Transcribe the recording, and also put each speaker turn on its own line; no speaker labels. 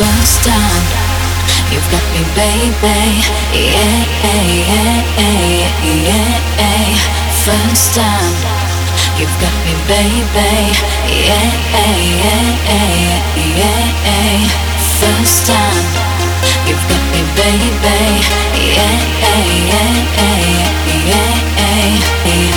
first time. You've got me, baby. Yeah, yeah, yeah, yeah, yeah First time. You've got me, baby. Yeah, yeah, yeah, yeah, yeah. First time. You've got me, baby. Yeah, yeah, yeah, yeah, yeah, yeah.